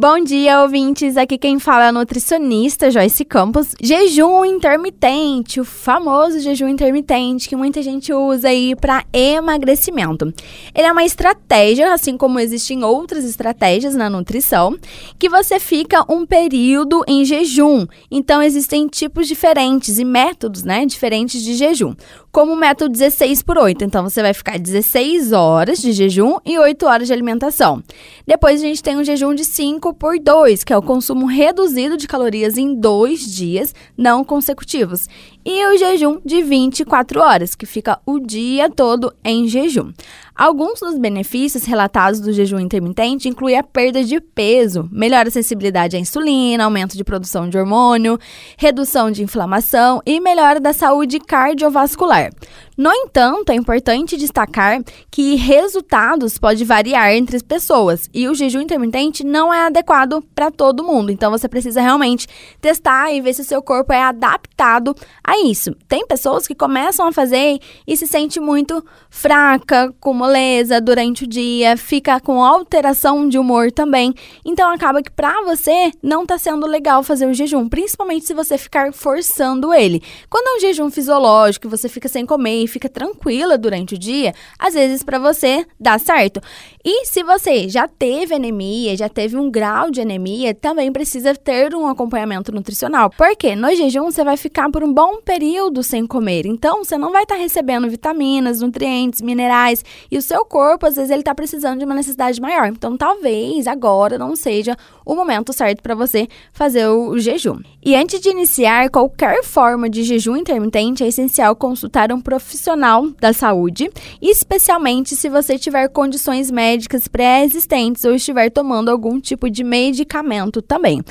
Bom dia, ouvintes. Aqui quem fala é a nutricionista Joyce Campos. Jejum intermitente, o famoso jejum intermitente que muita gente usa aí para emagrecimento. Ele é uma estratégia, assim como existem outras estratégias na nutrição, que você fica um período em jejum. Então existem tipos diferentes e métodos, né, diferentes de jejum como o método 16 por 8. Então você vai ficar 16 horas de jejum e 8 horas de alimentação. Depois a gente tem um jejum de 5 por 2, que é o consumo reduzido de calorias em dois dias não consecutivos. E o jejum de 24 horas, que fica o dia todo em jejum. Alguns dos benefícios relatados do jejum intermitente incluem a perda de peso, melhora a sensibilidade à insulina, aumento de produção de hormônio, redução de inflamação e melhora da saúde cardiovascular. No entanto, é importante destacar que resultados podem variar entre as pessoas e o jejum intermitente não é adequado para todo mundo. Então você precisa realmente testar e ver se o seu corpo é adaptado a isso. Tem pessoas que começam a fazer e se sente muito fraca, com moleza durante o dia, fica com alteração de humor também. Então acaba que para você não está sendo legal fazer o jejum, principalmente se você ficar forçando ele. Quando é um jejum fisiológico, você fica sem comer fica tranquila durante o dia, às vezes para você dá certo. E se você já teve anemia, já teve um grau de anemia, também precisa ter um acompanhamento nutricional. Porque no jejum você vai ficar por um bom período sem comer. Então você não vai estar tá recebendo vitaminas, nutrientes, minerais e o seu corpo às vezes ele está precisando de uma necessidade maior. Então talvez agora não seja o momento certo para você fazer o jejum. E antes de iniciar qualquer forma de jejum intermitente, é essencial consultar um profissional da saúde, especialmente se você tiver condições médicas pré-existentes ou estiver tomando algum tipo de medicamento também.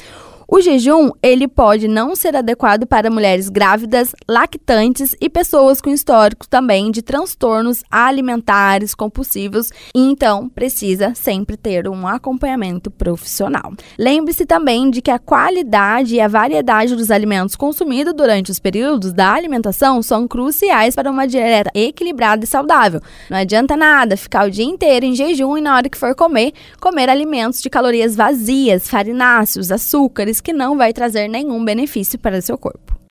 O jejum, ele pode não ser adequado para mulheres grávidas, lactantes e pessoas com histórico também de transtornos alimentares compulsivos, e então precisa sempre ter um acompanhamento profissional. Lembre-se também de que a qualidade e a variedade dos alimentos consumidos durante os períodos da alimentação são cruciais para uma dieta equilibrada e saudável. Não adianta nada ficar o dia inteiro em jejum e na hora que for comer, comer alimentos de calorias vazias, farináceos, açúcares que não vai trazer nenhum benefício para seu corpo.